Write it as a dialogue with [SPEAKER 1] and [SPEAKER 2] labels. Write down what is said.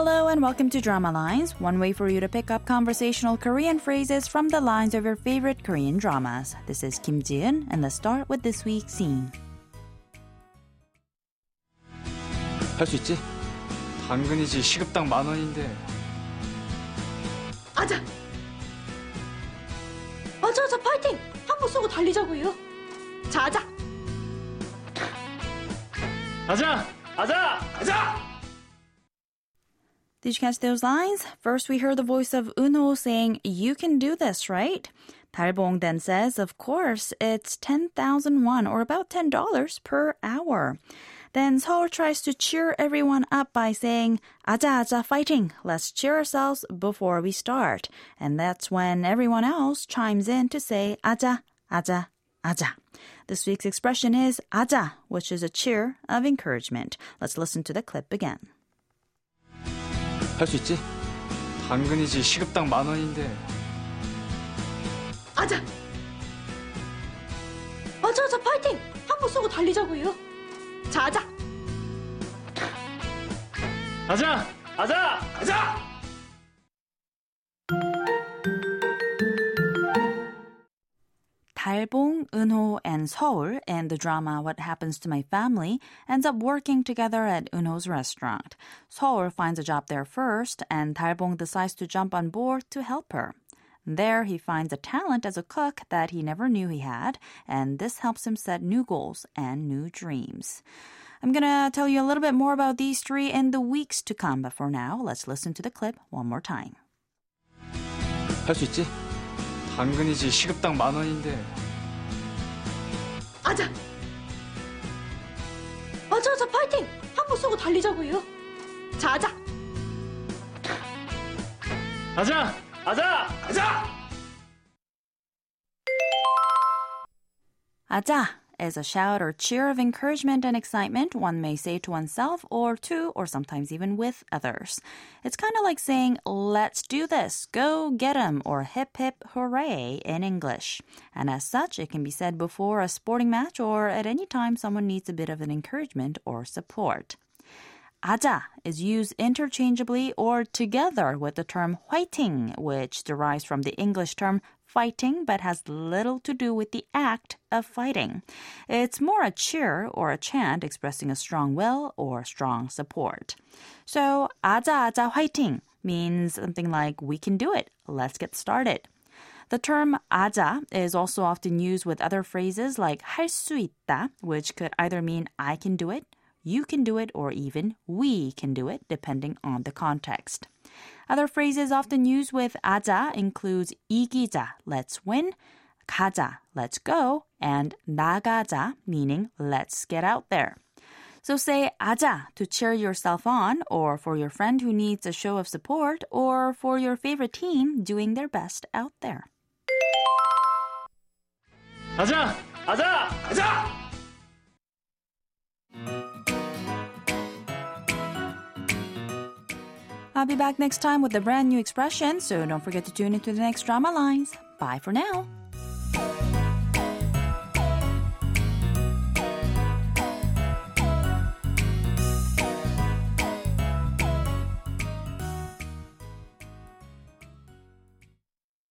[SPEAKER 1] Hello and welcome to Drama Lines, one way for you to pick up conversational Korean phrases from the lines of your favorite Korean dramas. This is Kim Ji-eun, and let's start with this week's scene.
[SPEAKER 2] 할 수 있지? 당근이지 시급당 만 원인데
[SPEAKER 3] 아자! 아자, 아자, 파이팅! 한번 쏘고 달리자고요. 자, 아자!
[SPEAKER 2] 가자! 가자! 가자!
[SPEAKER 1] Did you catch those lines? First, we heard the voice of Unho saying, You can do this, right? Dalbong then says, Of course, it's 10,000 won, or about $10 per hour. Then Seoul tries to cheer everyone up by saying, Aja, aja, fighting. Let's cheer ourselves before we start. And that's when everyone else chimes in to say, Aja, aja, aja. This week's expression is aja, which is a cheer of encouragement. Let's listen to the clip again.
[SPEAKER 2] 할 수 있지? 당근이지 시급당 만 원인데
[SPEAKER 3] 아자! 아자, 아자, 파이팅! 한 번 쏘고 달리자고요. 자, 아자!
[SPEAKER 2] 가자! 가자! 가자!
[SPEAKER 1] Dalbong, Unho, and Seoul in the drama What Happens to My Family ends up working together at Unho's restaurant. Seoul finds a job there first, and Dalbong decides to jump on board to help her. There, he finds a talent as a cook that he never knew he had, and this helps him set new goals and new dreams. I'm gonna tell you a little bit more about these three in the weeks to come, but for now, let's listen to the clip one more time.
[SPEAKER 2] 할 있지? 당근이지 시급당 만 원인데
[SPEAKER 3] 아자! 아자, 아자, 파이팅! 한번 쏘고 달리자고요. 자, 아자!
[SPEAKER 2] 가자! 가자! 가자!
[SPEAKER 1] Aja is a shout or cheer of encouragement and excitement one may say to oneself or to or sometimes even with others. It's kind of like saying, let's do this, go get 'em, or hip hip hooray in English. And as such, it can be said before a sporting match or at any time someone needs a bit of an encouragement or support. 아자 is used interchangeably or together with the term hwaiting, which derives from the English term fighting but has little to do with the act of fighting. It's more a cheer or a chant expressing a strong will or strong support. So, 아자 아자 화이팅 means something like we can do it. Let's get started. The term 아자 is also often used with other phrases like 할 수 있다, which could either mean I can do it you can do it, or even we can do it, depending on the context. Other phrases often used with 아자 includes 이기자, let's win, 가자, let's go, and 나가자, meaning let's get out there. So say 아자 to cheer yourself on, or for your friend who needs a show of support, or for your favorite team doing their best out there.
[SPEAKER 2] 가자! 가자! 가자!
[SPEAKER 1] I'll be back next time with a brand new expression, so don't forget to tune into the next drama lines. Bye for now.